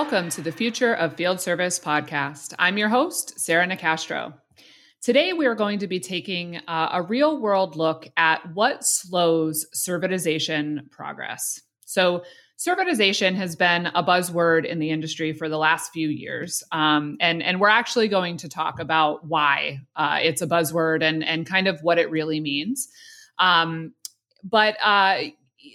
Welcome to the Future of Field Service podcast. I'm your host, Sarah Nicastro. Today, we are going to be taking uh, a real world look at what slows servitization progress. So, servitization has been a buzzword in the industry for the last few years. Um, and, and we're actually going to talk about why uh, it's a buzzword and, and kind of what it really means. Um, but uh,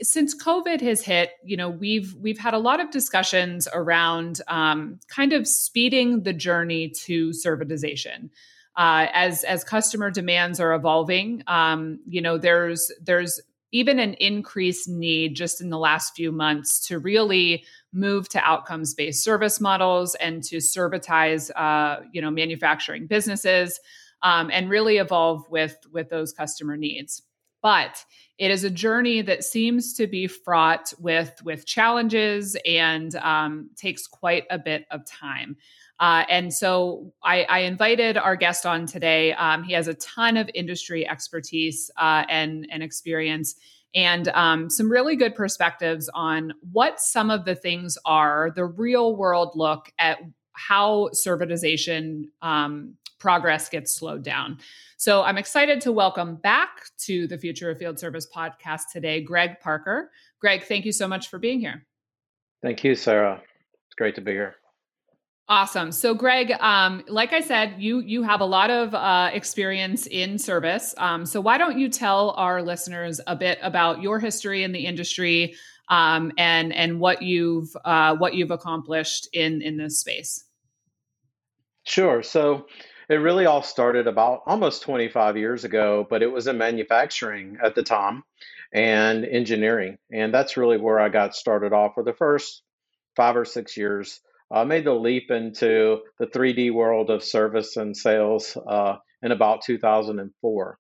since COVID has hit, you know, we've we've had a lot of discussions around um, kind of speeding the journey to servitization. Uh, as as customer demands are evolving, um, you know, there's there's even an increased need just in the last few months to really move to outcomes based service models and to servitize, uh, you know, manufacturing businesses um, and really evolve with with those customer needs. But it is a journey that seems to be fraught with with challenges and um, takes quite a bit of time. Uh, and so I, I, invited our guest on today. Um, he has a ton of industry expertise uh, and, and experience and um, some really good perspectives on what some of the things are, the real world look at how servitization um, progress gets slowed down. So I'm excited to welcome back to the Future of Field Service podcast today, Greg Parker. Greg, thank you so much for being here. Thank you, Sarah. It's great to be here. Awesome. So, Greg, um, like I said, you you have a lot of uh, experience in service. Um, so, why don't you tell our listeners a bit about your history in the industry um, and and what you've uh, what you've accomplished in in this space? Sure. So, it really all started about almost 25 years ago, but it was in manufacturing at the time and engineering. And that's really where I got started off for the first five or six years. I made the leap into the 3D world of service and sales uh, in about 2004.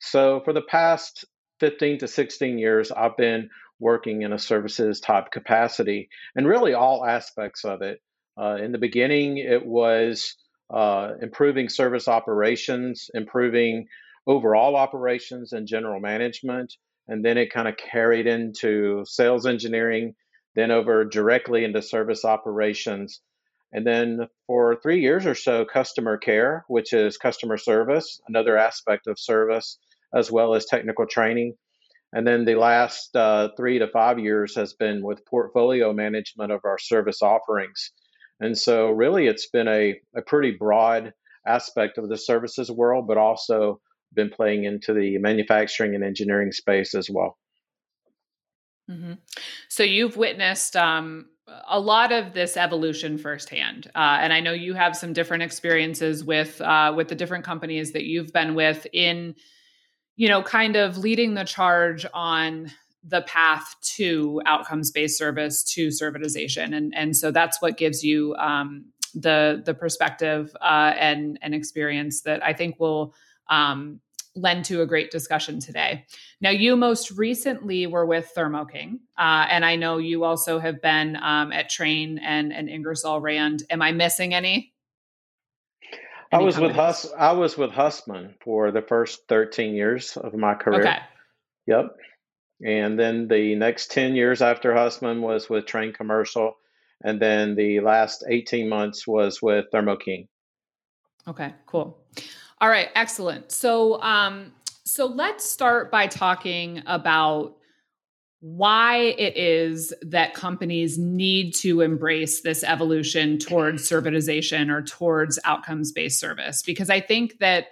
So for the past 15 to 16 years, I've been working in a services type capacity and really all aspects of it. Uh, in the beginning, it was uh, improving service operations, improving overall operations and general management. And then it kind of carried into sales engineering, then over directly into service operations. And then for three years or so, customer care, which is customer service, another aspect of service, as well as technical training. And then the last uh, three to five years has been with portfolio management of our service offerings. And so, really, it's been a, a pretty broad aspect of the services world, but also been playing into the manufacturing and engineering space as well. Mm-hmm. So, you've witnessed um, a lot of this evolution firsthand, uh, and I know you have some different experiences with uh, with the different companies that you've been with in, you know, kind of leading the charge on the path to outcomes based service to servitization and and so that's what gives you um, the the perspective uh, and and experience that I think will um, lend to a great discussion today. Now, you most recently were with Thermo King, uh, and I know you also have been um, at Trane and and Ingersoll Rand. Am I missing any? any I was companies? with Hus. I was with Hussmann for the first thirteen years of my career. Okay. Yep. And then the next 10 years after Hussmann was with Trane Commercial. And then the last 18 months was with Thermo King. Okay, cool. All right, excellent. So, um, so let's start by talking about why it is that companies need to embrace this evolution towards servitization or towards outcomes based service because i think that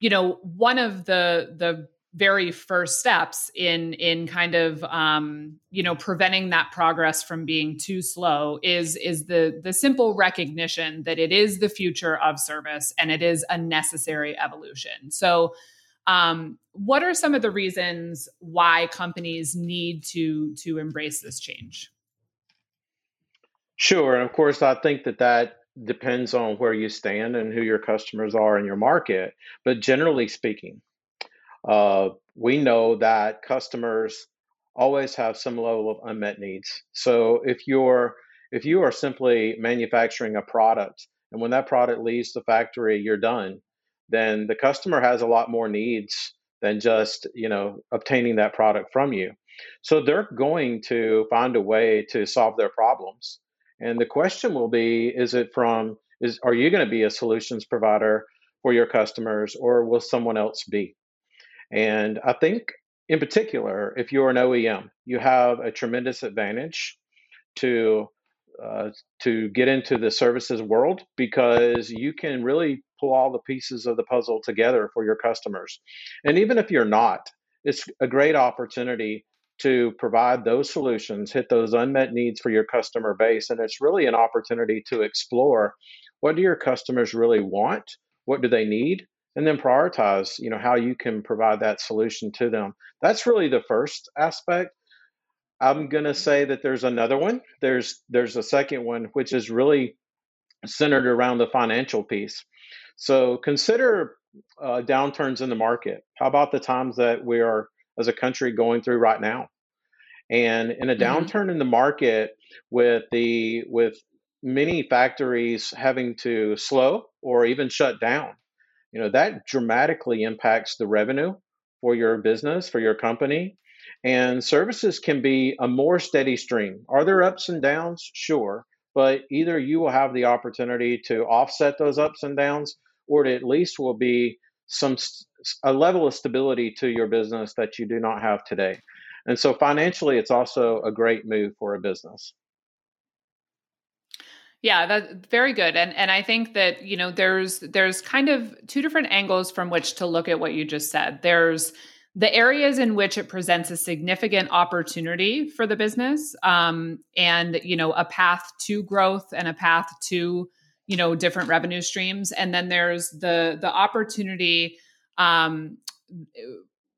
you know one of the the very first steps in in kind of um, you know preventing that progress from being too slow is is the the simple recognition that it is the future of service and it is a necessary evolution. So um, what are some of the reasons why companies need to to embrace this change? Sure and of course i think that that depends on where you stand and who your customers are in your market but generally speaking uh, we know that customers always have some level of unmet needs. So if you're if you are simply manufacturing a product and when that product leaves the factory you're done, then the customer has a lot more needs than just, you know, obtaining that product from you. So they're going to find a way to solve their problems. And the question will be is it from, is are you going to be a solutions provider for your customers or will someone else be? And I think in particular, if you're an OEM, you have a tremendous advantage to uh, to get into the services world because you can really pull all the pieces of the puzzle together for your customers. And even if you're not, it's a great opportunity to provide those solutions, hit those unmet needs for your customer base. And it's really an opportunity to explore what do your customers really want? What do they need? And then prioritize, you know, how you can provide that solution to them. That's really the first aspect. I'm going to say that there's another one. There's there's a second one which is really centered around the financial piece. So consider uh, downturns in the market. How about the times that we are as a country going through right now. And in a mm-hmm. downturn in the market with the with many factories having to slow or even shut down, you know, that dramatically impacts the revenue for your business, for your company. And services can be a more steady stream. Are there ups and downs? Sure. But either you will have the opportunity to offset those ups and downs, or it at least will be some a level of stability to your business that you do not have today. And so financially, it's also a great move for a business. Yeah, that's very good. And and I think that, you know, there's there's kind of two different angles from which to look at what you just said. There's the areas in which it presents a significant opportunity for the business um, and you know a path to growth and a path to you know different revenue streams and then there's the the opportunity um,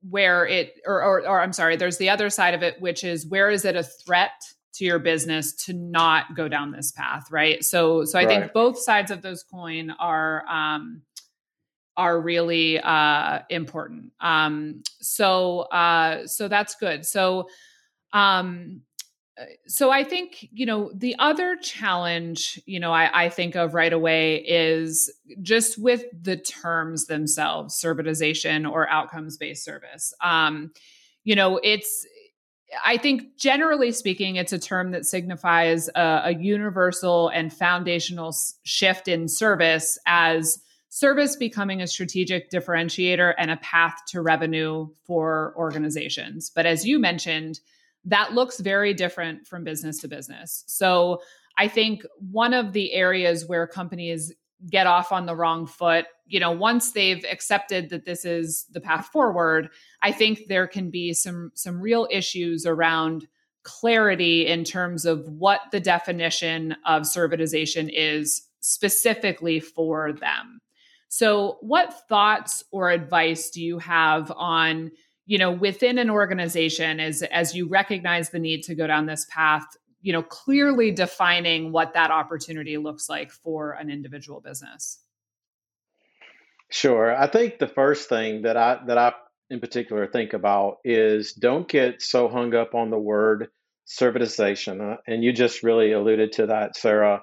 where it or, or, or i'm sorry there's the other side of it which is where is it a threat to your business to not go down this path right so so i right. think both sides of those coin are um are really uh important um so uh so that's good so um so I think, you know, the other challenge, you know, I, I, think of right away is just with the terms themselves, servitization or outcomes based service. Um, you know, it's, I think generally speaking, it's a term that signifies a, a universal and foundational shift in service as service becoming a strategic differentiator and a path to revenue for organizations. But as you mentioned, that looks very different from business to business. So I think one of the areas where companies get off on the wrong foot, you know, once they've accepted that this is the path forward, I think there can be some some real issues around clarity in terms of what the definition of servitization is specifically for them. So, what thoughts or advice do you have on you know within an organization as as you recognize the need to go down this path you know clearly defining what that opportunity looks like for an individual business? Sure. I think the first thing that i that i in particular think about is don't get so hung up on the word servitization uh, and you just really alluded to that sarah.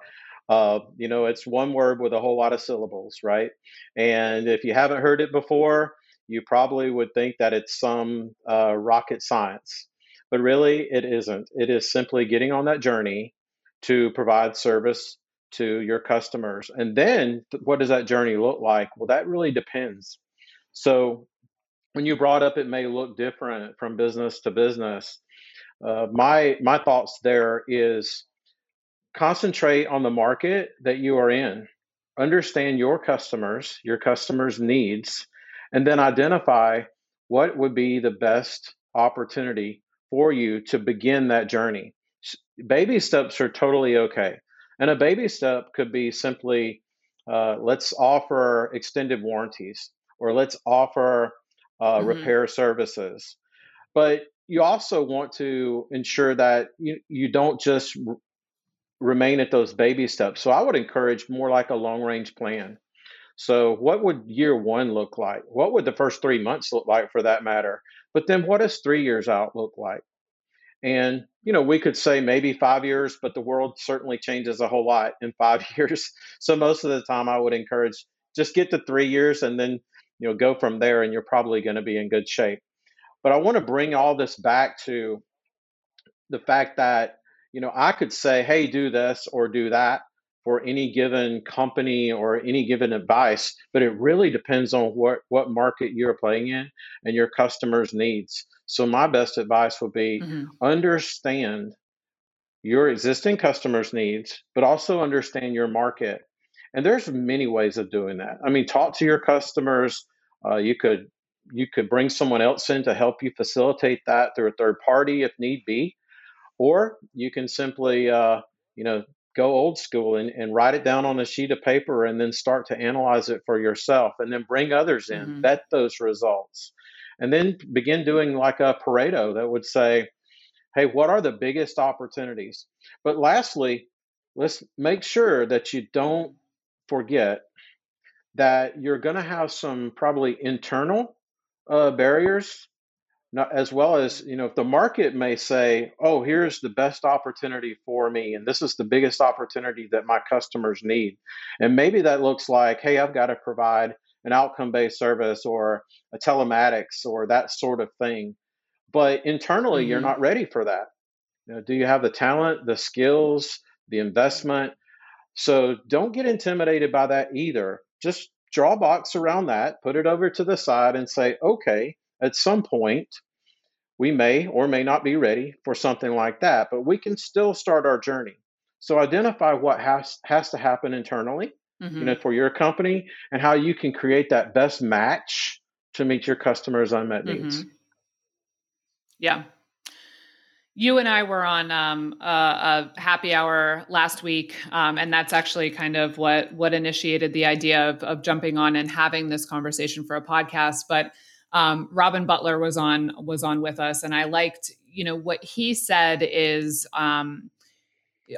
Uh, you know it's one word with a whole lot of syllables right? And if you haven't heard it before you probably would think that it's some uh, rocket science. But really, it isn't. It is simply getting on that journey to provide service to your customers. And then what does that journey look like? Well, that really depends. So when you brought up it may look different from business to business, uh, my my thoughts there is concentrate on the market that you are in. Understand your customers, your customers' needs, and then identify what would be the best opportunity for you to begin that journey. Baby steps are totally okay. And a baby step could be simply uh, let's offer extended warranties or let's offer uh, mm-hmm. repair services. But you also want to ensure that you, you don't just r- remain at those baby steps. So I would encourage more like a long range plan. So, what would year one look like? What would the first three months look like for that matter? But then, what does three years out look like? And, you know, we could say maybe five years, but the world certainly changes a whole lot in five years. So, most of the time, I would encourage just get to three years and then, you know, go from there, and you're probably going to be in good shape. But I want to bring all this back to the fact that you know, I could say, hey, do this or do that for any given company or any given advice, but it really depends on what, what market you're playing in and your customers' needs. So, my best advice would be mm-hmm. understand your existing customers' needs, but also understand your market. And there's many ways of doing that. I mean, talk to your customers. Uh, you could you could bring someone else in to help you facilitate that through a third party if need be, or you can simply uh, you know go old school and, and write it down on a sheet of paper and then start to analyze it for yourself and then bring others in, mm-hmm. vet those results, and then begin doing like a Pareto that would say, hey, what are the biggest opportunities? But lastly, let's make sure that you don't forget that you're going to have some probably internal uh, barriers not, as well as you know if the market may say oh here's the best opportunity for me and this is the biggest opportunity that my customers need and maybe that looks like hey i've got to provide an outcome based service or a telematics or that sort of thing but internally mm-hmm. you're not ready for that. You know, do you have the talent the skills the investment? So don't get intimidated by that either. Just draw a box around that put it over to the side and say okay at some point, we may or may not be ready for something like that, but we can still start our journey. So identify what has has to happen internally, mm-hmm. you know, for your company and how you can create that best match to meet your customers' unmet mm-hmm. needs. Yeah. You and I were on um, a, a, happy hour last week, um, and that's actually kind of what what initiated the idea of, of jumping on and having this conversation for a podcast. But um, Robin Butler was on was on with us, and I liked you know what he said is um,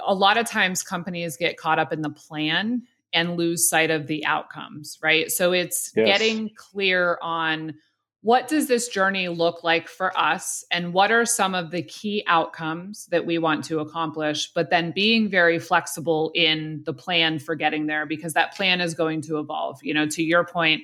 a lot of times companies get caught up in the plan and lose sight of the outcomes, right? So it's yes. getting clear on what does this journey look like for us and what are some of the key outcomes that we want to accomplish but then being very flexible in the plan for getting there because that plan is going to evolve you know to your point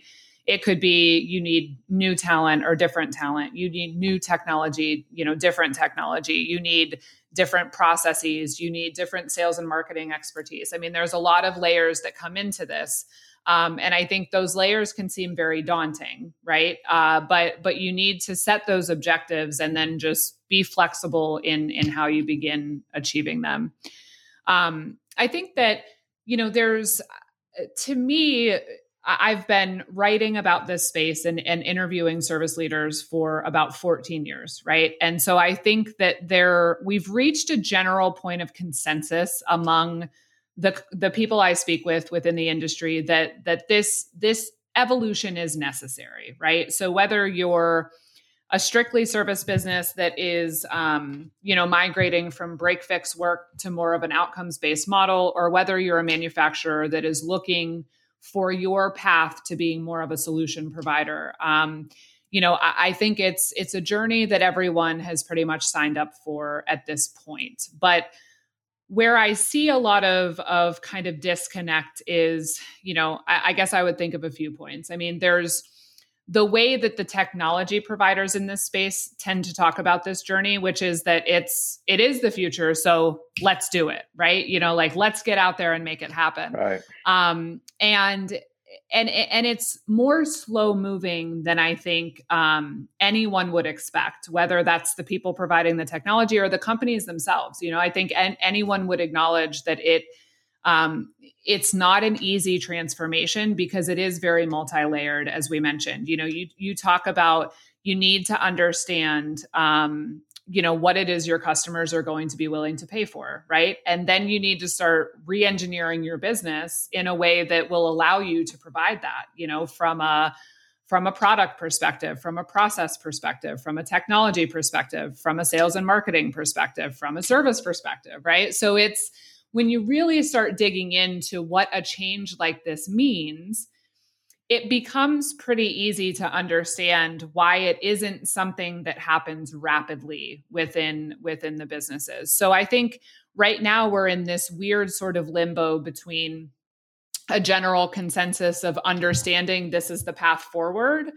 it could be you need new talent or different talent. You need new technology you know different technology. You need different processes. You need different sales and marketing expertise. I mean there's a lot of layers that come into this um, and i think those layers can seem very daunting right? Uh, but but you need to set those objectives and then just be flexible in in how you begin achieving them. Um, i think that you know there's to me I've been writing about this space and, and, interviewing service leaders for about 14 years, right? And so I think that there we've reached a general point of consensus among the the people I speak with within the industry that that this this evolution is necessary, right? So whether you're a strictly service business that is um, you know migrating from break fix work to more of an outcomes based model or whether you're a manufacturer that is looking for your path to being more of a solution provider. Um, you know, I, I, think it's it's a journey that everyone has pretty much signed up for at this point. But where I see a lot of of kind of disconnect is, you know, I, I guess I would think of a few points. I mean, there's the way that the technology providers in this space tend to talk about this journey which is that it's it is the future so let's do it right? You know like let's get out there and make it happen. Right. Um and and and it's more slow moving than i think um, anyone would expect whether that's the people providing the technology or the companies themselves. You know i think an, anyone would acknowledge that it um, it's not an easy transformation because it is very multi-layered as we mentioned. You know you you talk about you need to understand um, you know what it is your customers are going to be willing to pay for right? And then you need to start re-engineering your business in a way that will allow you to provide that you know from a from a product perspective from a process perspective from a technology perspective from a sales and marketing perspective from a service perspective right? So it's when you really start digging into what a change like this means, it becomes pretty easy to understand why it isn't something that happens rapidly within within the businesses. So I think right now we're in this weird sort of limbo between a general consensus of understanding this is the path forward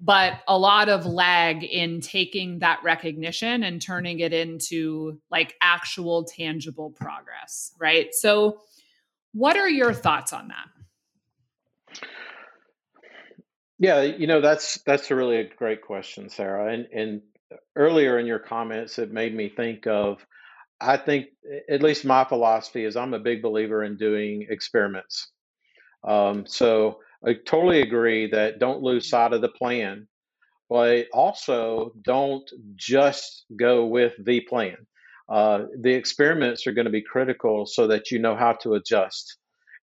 but a lot of lag in taking that recognition and turning it into like actual tangible progress, right? So, what are your thoughts on that? Yeah, you know that's that's a really a great question, Sarah. And and earlier in your comments, it made me think of. I think at least my philosophy is I'm a big believer in doing experiments. Um, so I totally agree that don't lose sight of the plan, but also don't just go with the plan. Uh, the experiments are going to be critical so that you know how to adjust.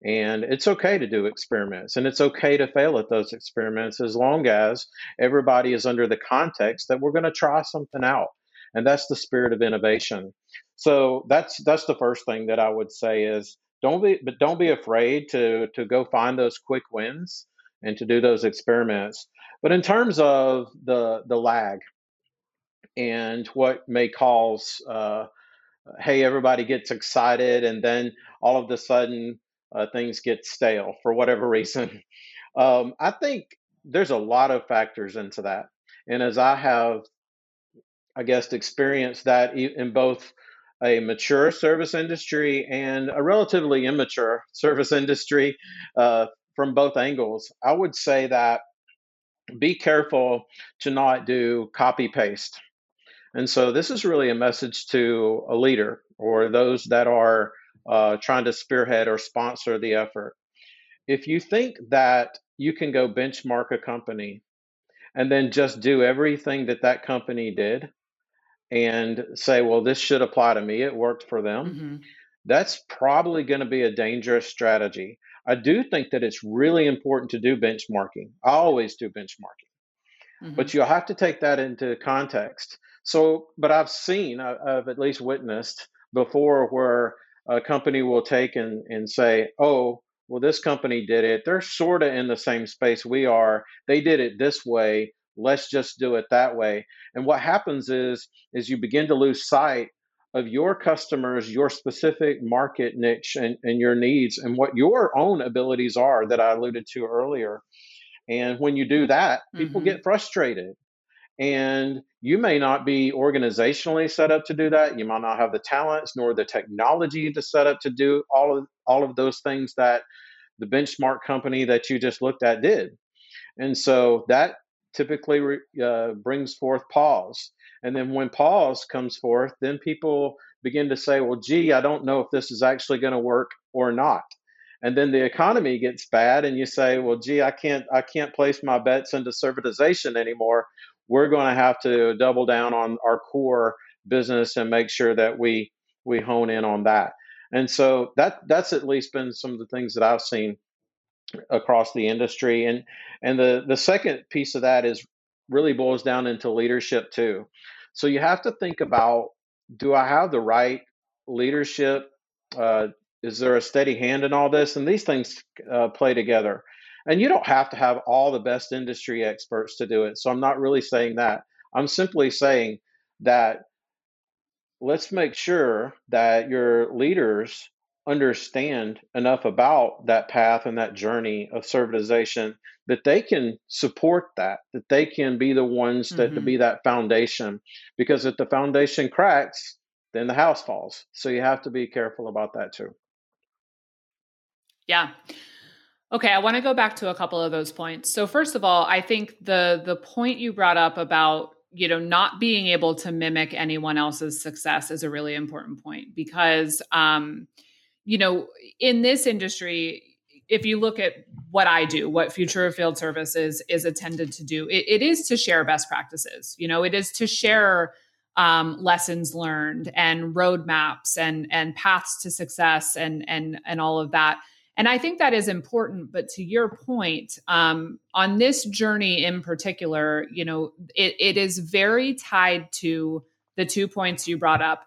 And it's okay to do experiments and it's okay to fail at those experiments as long as everybody is under the context that we're going to try something out. And that's the spirit of innovation. So that's that's the first thing that I would say is don't be but don't be afraid to to go find those quick wins and to do those experiments. But in terms of the the lag and what may cause uh, hey everybody gets excited and then all of a sudden uh, things get stale for whatever reason um, i think there's a lot of factors into that. And as i have i guess experienced that in both a mature service industry and a relatively immature service industry uh, from both angles. I would say that be careful to not do copy paste. And so this is really a message to a leader or those that are uh, trying to spearhead or sponsor the effort. If you think that you can go benchmark a company and then just do everything that that company did, and say, well, this should apply to me. It worked for them. Mm-hmm. That's probably going to be a dangerous strategy. I do think that it's really important to do benchmarking. I always do benchmarking, mm-hmm. but you'll have to take that into context. So, but I've seen, I've at least witnessed before where a company will take and, and say, oh, well, this company did it. They're sort of in the same space we are. They did it this way let's just do it that way. And what happens is is you begin to lose sight of your customers your specific market niche and, and your needs and what your own abilities are that i alluded to earlier. And when you do that people mm-hmm. get frustrated. And you may not be organizationally set up to do that. You might not have the talents nor the technology to set up to do all of all of those things that the benchmark company that you just looked at did. And so that typically uh, brings forth pause. And then when pause comes forth, then people begin to say, well, gee, I don't know if this is actually going to work or not. And then the economy gets bad, and you say, well, gee, I can't, I can't place my bets into servitization anymore. We're going to have to double down on our core business and make sure that we we hone in on that. And so that that's at least been some of the things that I've seen across the industry. And and the the second piece of that is really boils down into leadership too. So you have to think about do I have the right leadership? Uh, is there a steady hand in all this? And these things uh, play together. And you don't have to have all the best industry experts to do it. So I'm not really saying that. I'm simply saying that let's make sure that your leaders understand enough about that path and that journey of servitization that they can support that that they can be the ones that mm-hmm. to be that foundation. Because if the foundation cracks then the house falls. So you have to be careful about that too. Yeah. Okay i want to go back to a couple of those points. So first of all i think the the point you brought up about you know not being able to mimic anyone else's success is a really important point because um you know, in this industry, if you look at what I do, what Future of Field Services is, intended to do, it, it is to share best practices. You know, it is to share um, lessons learned and roadmaps and and paths to success and and and all of that. And I think that is important. But to your point, um, on this journey in particular, you know, it, it is very tied to the two points you brought up.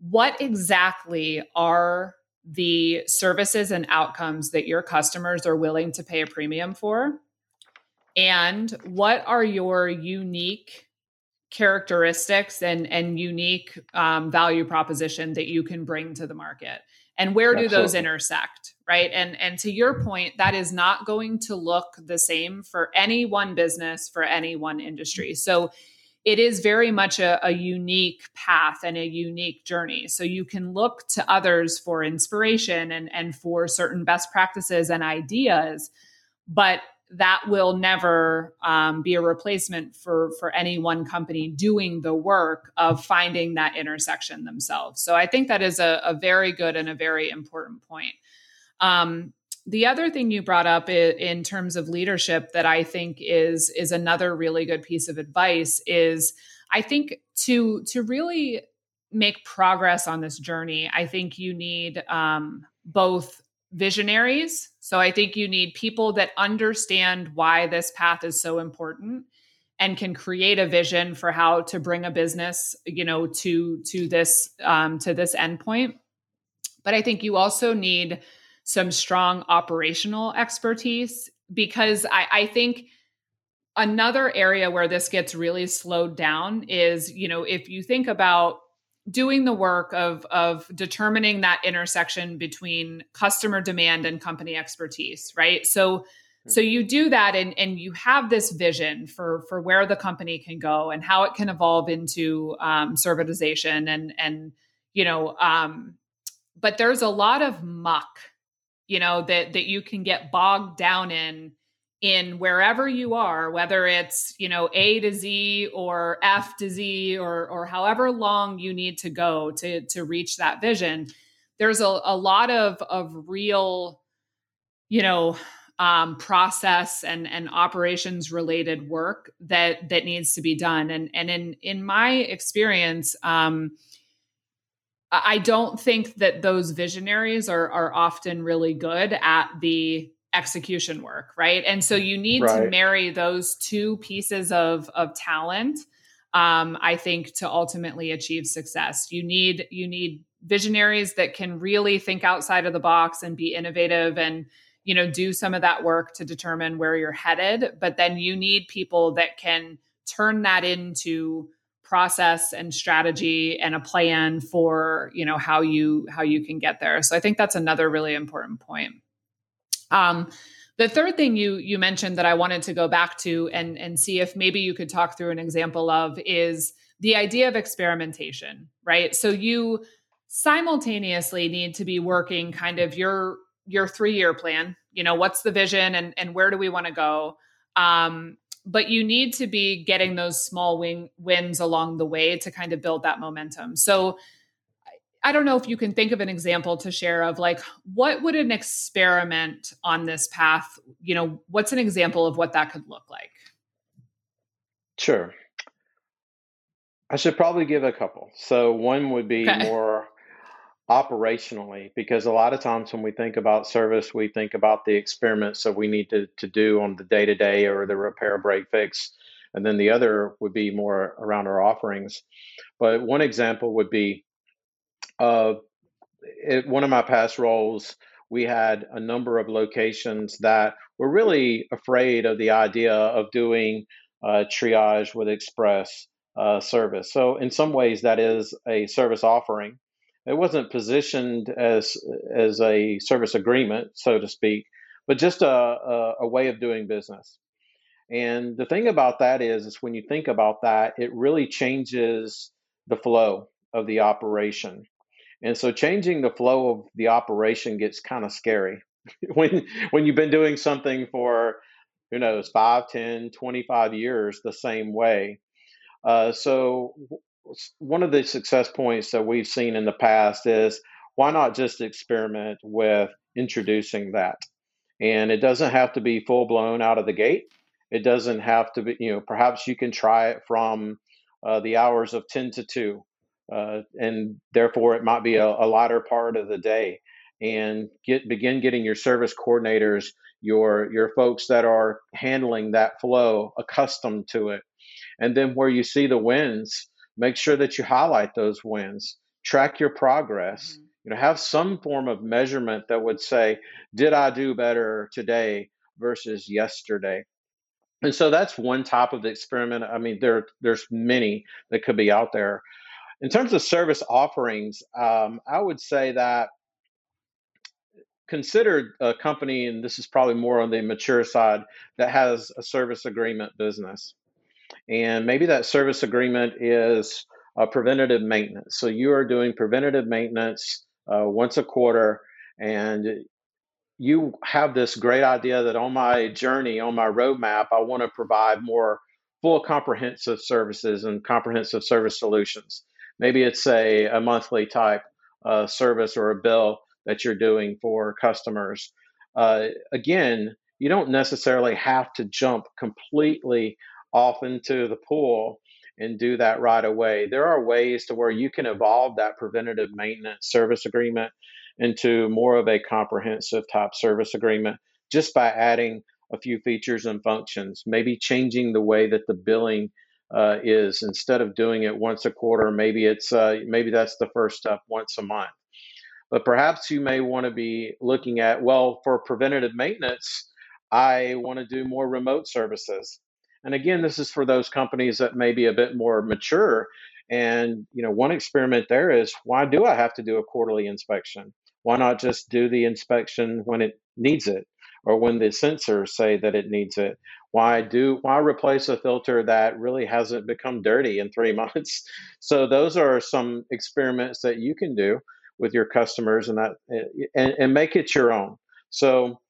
What exactly are the services and outcomes that your customers are willing to pay a premium for? And what are your unique characteristics and, and unique um, value proposition that you can bring to the market? and where do Absolutely. those intersect right and and to your point that is not going to look the same for any one business for any one industry so it is very much a, a, unique path and a unique journey. So you can look to others for inspiration and, and for certain best practices and ideas, but that will never um, be a replacement for for any one company doing the work of finding that intersection themselves. So I think that is a, a very good and a very important point. Um, the other thing you brought up in terms of leadership that I think is is another really good piece of advice is I think to to really make progress on this journey, I think you need um, both visionaries. So I think you need people that understand why this path is so important and can create a vision for how to bring a business, you know, to to this um, to this endpoint. But I think you also need some strong operational expertise because I, I think another area where this gets really slowed down is you know if you think about doing the work of of determining that intersection between customer demand and company expertise right so hmm. so you do that and and you have this vision for for where the company can go and how it can evolve into um, servitization and and you know um, but there's a lot of muck you know that that you can get bogged down in in wherever you are, whether it's, you know, A to Z or F to Z or or however long you need to go to to reach that vision, there's a, a lot of of real, you know, um, process and and operations related work that that needs to be done. And and in in my experience, um, I don't think that those visionaries are are often really good at the execution work, right? And so you need right. to marry those two pieces of of talent um, I think to ultimately achieve success. You need you need visionaries that can really think outside of the box and be innovative and you know do some of that work to determine where you're headed, but then you need people that can turn that into process and strategy and a plan for you know how you how you can get there so i think that's another really important point um, the third thing you you mentioned that I wanted to go back to and and see if maybe you could talk through an example of is the idea of experimentation, right? So you simultaneously need to be working kind of your your three year plan. You know, what's the vision and and where do we want to go? Um, but you need to be getting those small wing wins along the way to kind of build that momentum. So I don't know if you can think of an example to share of like what would an experiment on this path, you know, what's an example of what that could look like? Sure. I should probably give a couple. So one would be okay. more operationally because a lot of times when we think about service we think about the experiments that we need to, to do on the day to day or the repair break fix and then the other would be more around our offerings but one example would be uh, it, one of my past roles, we had a number of locations that were really afraid of the idea of doing uh, triage with express uh, service. So, in some ways, that is a service offering. It wasn't positioned as as a service agreement, so to speak, but just a, a, a way of doing business. And the thing about that is, is when you think about that, it really changes the flow of the operation. And so changing the flow of the operation gets kind of scary when when you've been doing something for who knows 5 10 25 years the same way uh, so one of the success points that we've seen in the past is why not just experiment with introducing that and it doesn't have to be full blown out of the gate it doesn't have to be you know perhaps you can try it from uh, the hours of 10 to 2 uh, and therefore it might be a, a lighter part of the day. And get begin getting your service coordinators, your your folks that are handling that flow, accustomed to it. And then where you see the wins, make sure that you highlight those wins. Track your progress. Mm-hmm. You know, have some form of measurement that would say, did I do better today versus yesterday? And so that's one type of the experiment. I mean, there there's many that could be out there. In terms of service offerings, um, I would say that consider a company, and this is probably more on the mature side, that has a service agreement business. And maybe that service agreement is a preventative maintenance. So you are doing preventative maintenance uh, once a quarter, and you have this great idea that on my journey, on my roadmap, I want to provide more full comprehensive services and comprehensive service solutions. Maybe it's a, a monthly type uh, service or a bill that you're doing for customers. Uh, again, you don't necessarily have to jump completely off into the pool and do that right away. There are ways to where you can evolve that preventative maintenance service agreement into more of a comprehensive type service agreement just by adding a few features and functions, maybe changing the way that the billing uh, is instead of doing it once a quarter. Maybe it's uh, maybe that's the first step once a month. But perhaps you may want to be looking at well for preventative maintenance. I want to do more remote services. And again, this is for those companies that may be a bit more mature. And you know, one experiment there is why do I have to do a quarterly inspection? Why not just do the inspection when it needs it or when the sensors say that it needs it? Why do why replace a filter that really hasn't become dirty in 3 months? So those are some experiments that you can do with your customers and that eh, eh, and, and make it your own. So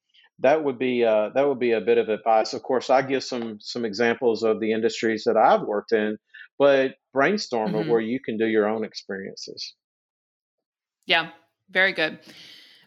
that would be uh, that would be a bit of advice. Of course, I give some some examples of the industries that I've worked in, but brainstorm mm-hmm. where you can do your own experiences. Yeah, very good.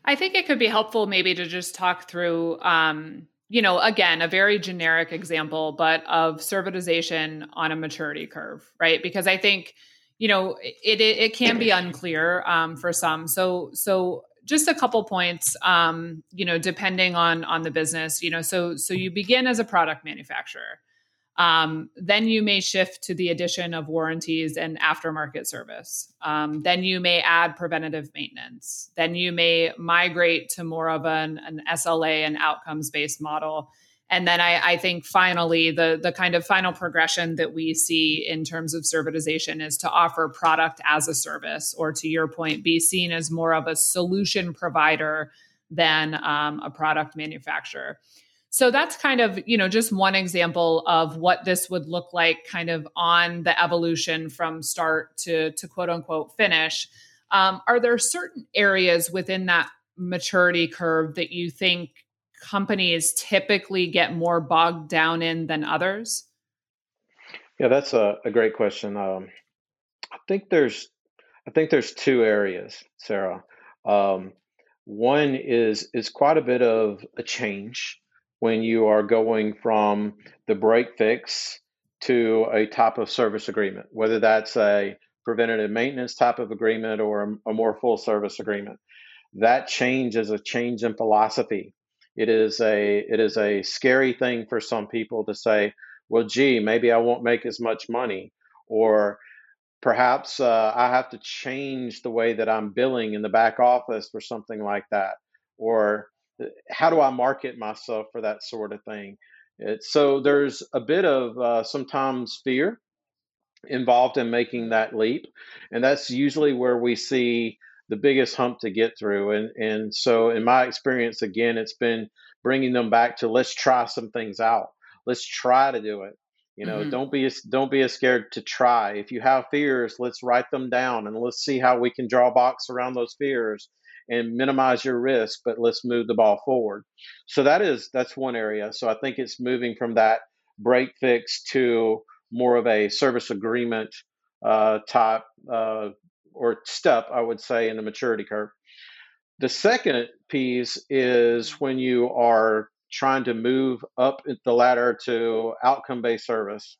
I think it could be helpful maybe to just talk through, um, you know, again, a very generic example, but of servitization on a maturity curve, right? Because I think, you know, it it, it can be unclear um, for some. So so just a couple points um, you know depending on on the business you know so so you begin as a product manufacturer um, then you may shift to the addition of warranties and aftermarket service. Um, then you may add preventative maintenance. Then you may migrate to more of an, an SLA and outcomes based model. And then I, I, think finally, the, the kind of final progression that we see in terms of servitization is to offer product as a service, or to your point, be seen as more of a solution provider than um, a product manufacturer. So that's kind of, you know, just one example of what this would look like kind of on the evolution from start to, to quote unquote finish. Um, are there certain areas within that maturity curve that you think companies typically get more bogged down in than others? Yeah, that's a, a great question. Um, I think there's, I think there's two areas, Sarah. Um, one is is quite a bit of a change when you are going from the break fix to a type of service agreement, whether that's a preventative maintenance type of agreement or a, a more full service agreement. That change is a change in philosophy. It is a it is a scary thing for some people to say, well, gee, maybe I won't make as much money, or perhaps uh, I have to change the way that I'm billing in the back office or something like that, or how do I market myself for that sort of thing? It's, so there's a bit of uh, sometimes fear involved in making that leap, and that's usually where we see the biggest hump to get through. And and so in my experience, again, it's been bringing them back to let's try some things out. Let's try to do it. You know, mm-hmm. don't be don't be as scared to try. If you have fears, let's write them down and let's see how we can draw a box around those fears and minimize your risk, but let's move the ball forward. So that is that's one area. So I think it's moving from that break fix to more of a service agreement uh, type uh, or step, I would say, in the maturity curve. The second piece is when you are trying to move up the ladder to outcome based service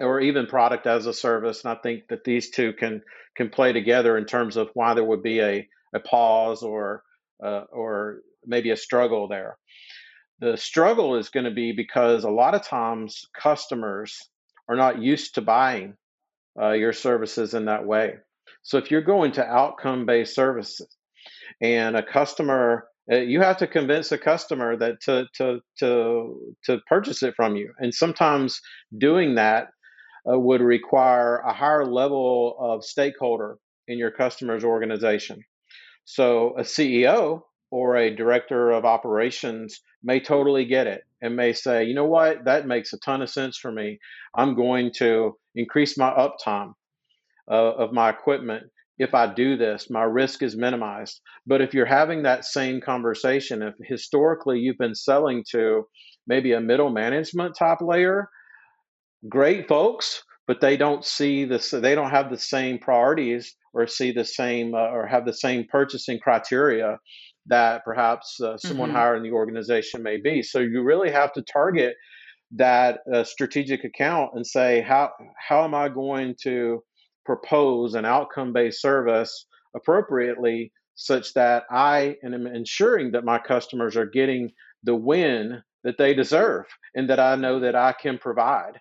or even product as a service. And I think that these two can can play together in terms of why there would be a a pause or uh, or maybe a struggle there. The struggle is going to be because a lot of times customers are not used to buying uh, your services in that way. So if you're going to outcome based services and a customer uh, you have to convince a customer that to to to to purchase it from you. And sometimes doing that uh, would require a higher level of stakeholder in your customer's organization. So a CEO or a director of operations may totally get it and may say, you know what, that makes a ton of sense for me. I'm going to increase my uptime uh, of my equipment. If I do this, my risk is minimized. But if you're having that same conversation, if historically you've been selling to maybe a middle management type layer, great folks, but they don't see this, they don't have the same priorities or see the same uh, or have the same purchasing criteria that perhaps uh, someone mm-hmm. higher in the organization may be. So you really have to target that uh, strategic account and say how how am I going to propose an outcome based service appropriately such that I am ensuring that my customers are getting the win that they deserve and that I know that I can provide.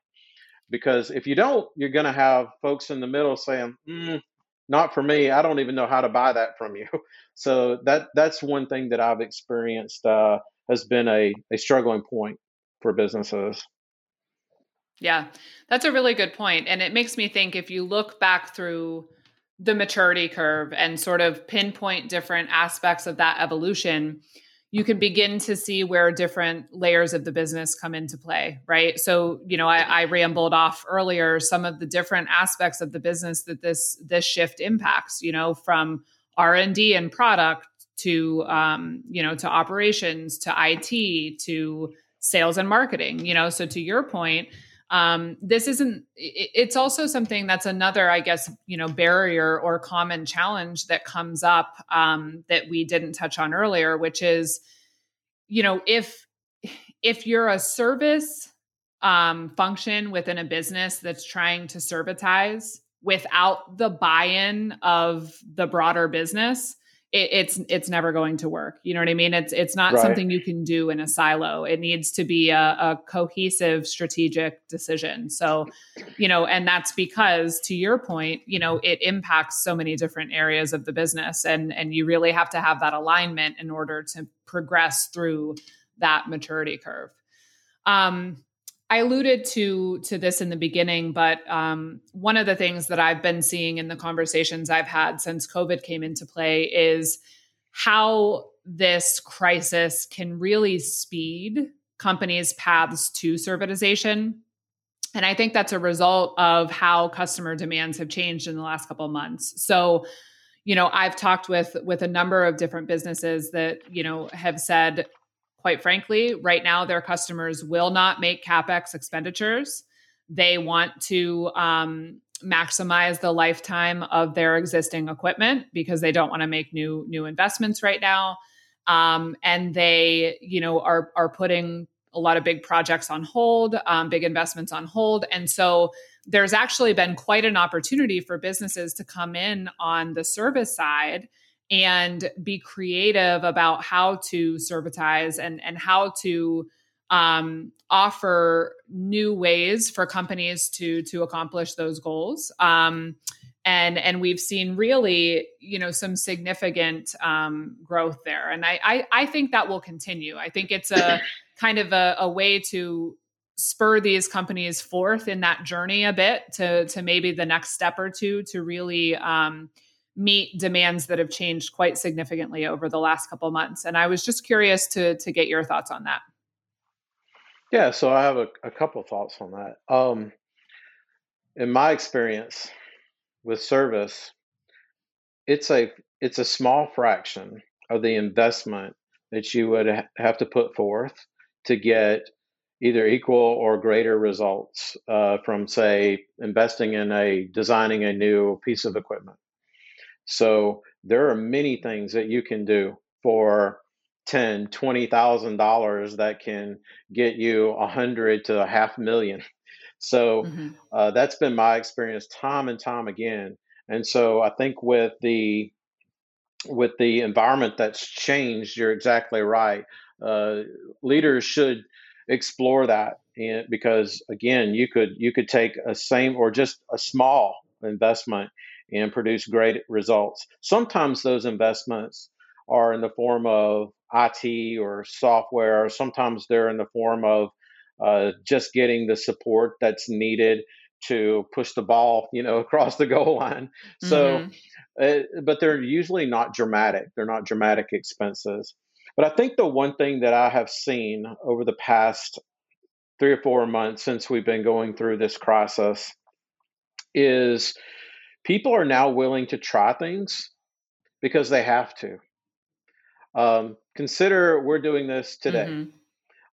Because if you don't, you're going to have folks in the middle saying, mm, not for me. I don't even know how to buy that from you. So that that's one thing that I've experienced uh, has been a, a struggling point for businesses. Yeah, that's a really good point. And it makes me think if you look back through the maturity curve and sort of pinpoint different aspects of that evolution, you can begin to see where different layers of the business come into play, right? So, you know, I, I, rambled off earlier some of the different aspects of the business that this this shift impacts. You know, from R and D and product to um, you know to operations to IT to sales and marketing. You know, so to your point, um, this isn't it's also something that's another i guess you know barrier or common challenge that comes up um, that we didn't touch on earlier which is you know if if you're a service um, function within a business that's trying to servitize without the buy-in of the broader business it, it's it's never going to work. You know what I mean? It's it's not right. something you can do in a silo. It needs to be a, a cohesive strategic decision. So, you know, and that's because to your point, you know, it impacts so many different areas of the business, and and you really have to have that alignment in order to progress through that maturity curve. Um, I alluded to to this in the beginning, but um, one of the things that I've been seeing in the conversations I've had since COVID came into play is how this crisis can really speed companies' paths to servitization. And I think that's a result of how customer demands have changed in the last couple of months. So, you know, I've talked with with a number of different businesses that you know have said quite frankly, right now their customers will not make capex expenditures. They want to um, maximize the lifetime of their existing equipment because they don't want to make new new investments right now. Um, and they, you know, are are putting a lot of big projects on hold, um, big investments on hold, and so there's actually been quite an opportunity for businesses to come in on the service side and be creative about how to servitize and and how to um, offer new ways for companies to to accomplish those goals. Um, and and we've seen really you know some significant um, growth there, and I, I, I think that will continue. I think it's a kind of a, a way to spur these companies forth in that journey a bit to to maybe the next step or two to really um, meet demands that have changed quite significantly over the last couple months. And I was just curious to to get your thoughts on that. Yeah, so I have a, a couple thoughts on that. Um, in my experience with service, it's a it's a small fraction of the investment that you would ha- have to put forth to get either equal or greater results uh, from, say, investing in a designing a new piece of equipment. So there are many things that you can do for ten, twenty thousand dollars that can get you a hundred to a half million. So mm-hmm. uh, that's been my experience time and time again. And so I think with the with the environment that's changed, you're exactly right. Uh, leaders should explore that because again you could you could take a same or just a small investment and produce great results. Sometimes those investments are in the form of IT or software, or sometimes they're in the form of uh, just getting the support that's needed to push the ball, you know, across the goal line. So, mm-hmm. uh, but they're usually not dramatic. They're not dramatic expenses. But I think the one thing that I have seen over the past three or four months since we've been going through this crisis is people are now willing to try things because they have to. Um, consider we're doing this today. Mm-hmm.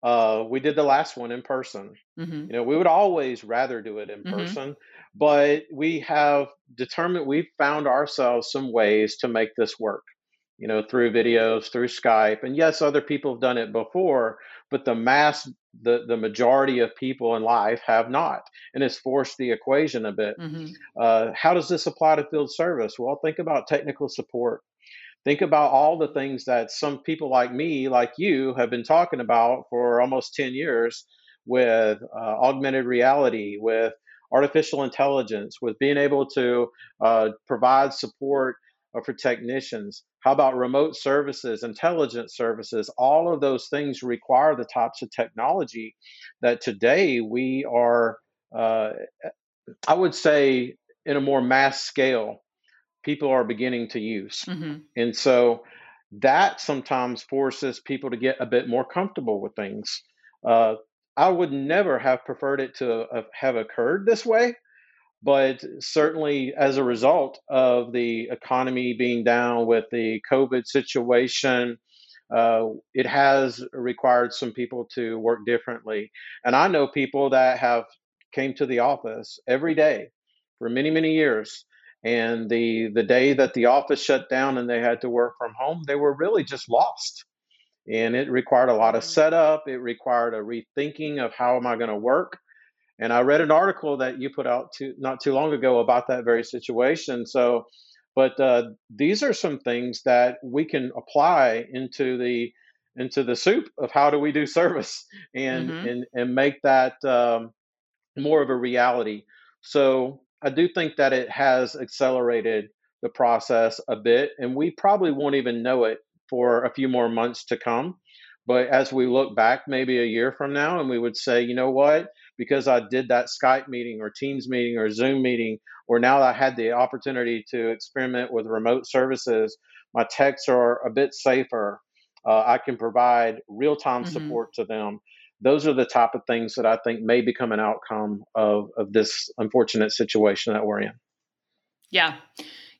Uh, we did the last one in person. Mm-hmm. You know, we would always rather do it in mm-hmm. person, but we have determined we've found ourselves some ways to make this work. You know, through videos, through Skype, and yes, other people have done it before, but the mass, the the majority of people in life have not, and it's forced the equation a bit. Mm-hmm. Uh, how does this apply to field service? Well, think about technical support think about all the things that some people like me, like you, have been talking about for almost 10 years with uh, augmented reality, with artificial intelligence, with being able to uh, provide support for technicians. How about remote services, intelligence services? All of those things require the types of technology that today we are, uh, I would say, in a more mass scale people are beginning to use. Mm-hmm. And so that sometimes forces people to get a bit more comfortable with things. Uh, I would never have preferred it to have occurred this way, but certainly as a result of the economy being down with the COVID situation, uh, it has required some people to work differently. And I know people that have came to the office every day for many, many years and the the day that the office shut down and they had to work from home, they were really just lost. And it required a lot of mm-hmm. setup. It required a rethinking of how am I going to work. And I read an article that you put out to, not too long ago about that very situation. So, but uh, these are some things that we can apply into the into the soup of how do we do service and mm-hmm. and and make that um, more of a reality. So I do think that it has accelerated the process a bit, and we probably won't even know it for a few more months to come. But as we look back maybe a year from now, and we would say, you know what, because I did that Skype meeting or Teams meeting or Zoom meeting, or now I had the opportunity to experiment with remote services, my texts are a bit safer. Uh, I can provide real time mm-hmm. support to them those are the type of things that I think may become an outcome of, of this unfortunate situation that we're in. Yeah.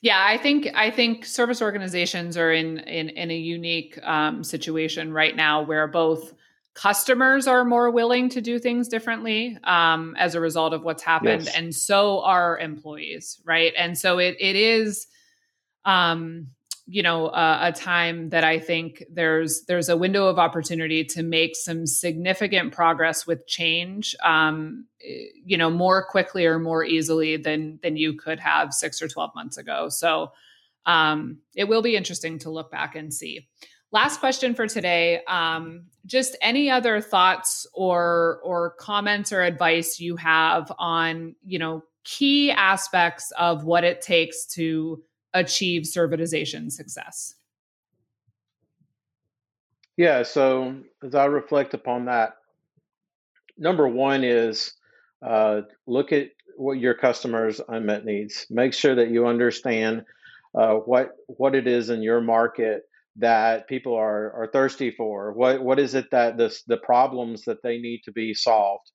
Yeah, I think I think service organizations are in in, in a unique um, situation right now where both customers are more willing to do things differently um, as a result of what's happened, yes. and so are employees, right? And so it it is um, you know uh, a time that i think there's there's a window of opportunity to make some significant progress with change um, you know more quickly or more easily than than you could have 6 or 12 months ago so um, it will be interesting to look back and see last question for today um, just any other thoughts or or comments or advice you have on you know key aspects of what it takes to achieve servitization success? Yeah, so as I reflect upon that, number one is uh, look at what your customers' unmet needs. Make sure that you understand uh, what what it is in your market that people are are thirsty for. What what is it that this the problems that they need to be solved?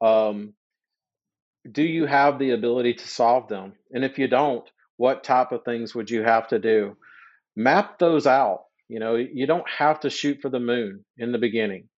Um, do you have the ability to solve them? And if you don't, what type of things would you have to do? Map those out. You know, you don't have to shoot for the moon in the beginning.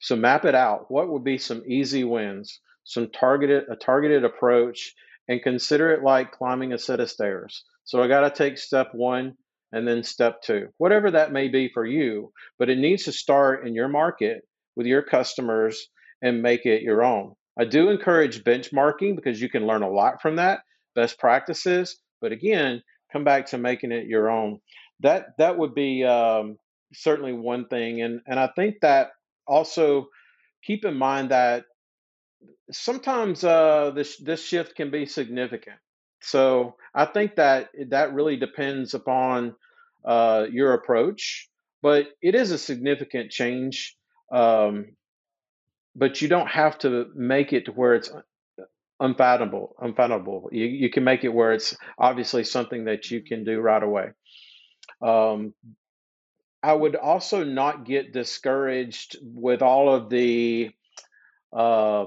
So map it out. What would be some easy wins, some targeted a targeted approach, and consider it like climbing a set of stairs. So I got to take step one and then step two, whatever that may be for you. But it needs to start in your market with your customers and make it your own. I do encourage benchmarking because you can learn a lot from that, best practices, but again, come back to making it your own. That that would be um, certainly one thing, and and I think that also keep in mind that sometimes uh, this this shift can be significant. So I think that that really depends upon uh, your approach, but it is a significant change. Um, but you don't have to make it to where it's unfathomable. Unfathomable. You you can make it where it's obviously something that you can do right away. Um, I would also not get discouraged with all of the uh,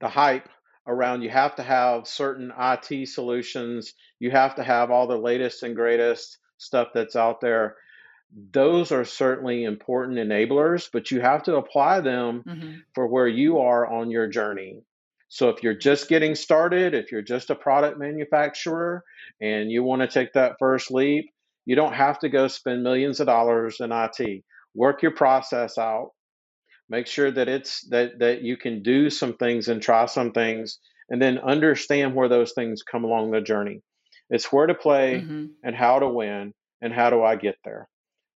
the hype around you have to have certain IT solutions, you have to have all the latest and greatest stuff that's out there. Those are certainly important enablers, but you have to apply them mm-hmm. for where you are on your journey. So if you're just getting started, if you're just a product manufacturer and you want to take that first leap, you don't have to go spend millions of dollars in IT. Work your process out. Make sure that it's that that you can do some things and try some things and then understand where those things come along the journey. It's where to play mm-hmm. and how to win and how do I get there.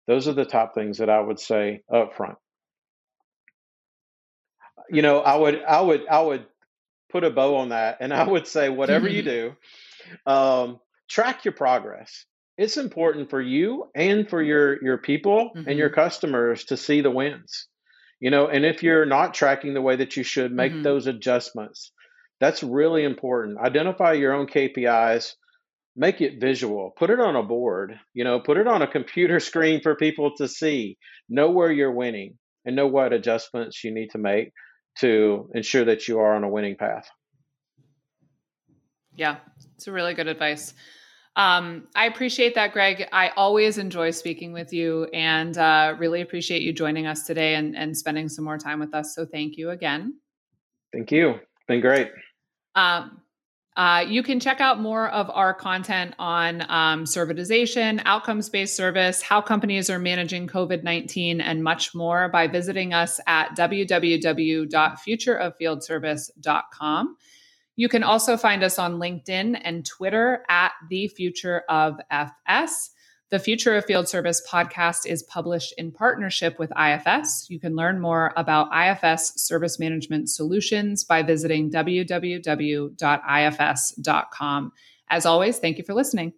Those are the top things that I would say up front. You know, I would I would I would put a bow on that and I would say whatever you do, um, track your progress. It's important for you and for your your people mm-hmm. and your mm-hmm. customers to see the wins. You know, and if you're not tracking the way that you should, make mm-hmm. those adjustments. That's really important. Identify your own KPIs, make it visual, put it on a board, you know, put it on a computer screen for people to see, know where you're winning and know what adjustments you need to make to ensure that you are on a winning path. Yeah, it's a really good advice. Um, I appreciate that, Greg. I always enjoy speaking with you and uh, really appreciate you joining us today and, and spending some more time with us. So thank you again. Thank you. Been great. Um, uh, you can check out more of our content on um, servitization, outcomes based service, how companies are managing COVID 19, and much more by visiting us at www.futureoffieldservice.com. You can also find us on LinkedIn and Twitter at the Future of FS. The Future of Field Service podcast is published in partnership with IFS. You can learn more about IFS service management solutions by visiting www.ifs.com. As always, thank you for listening.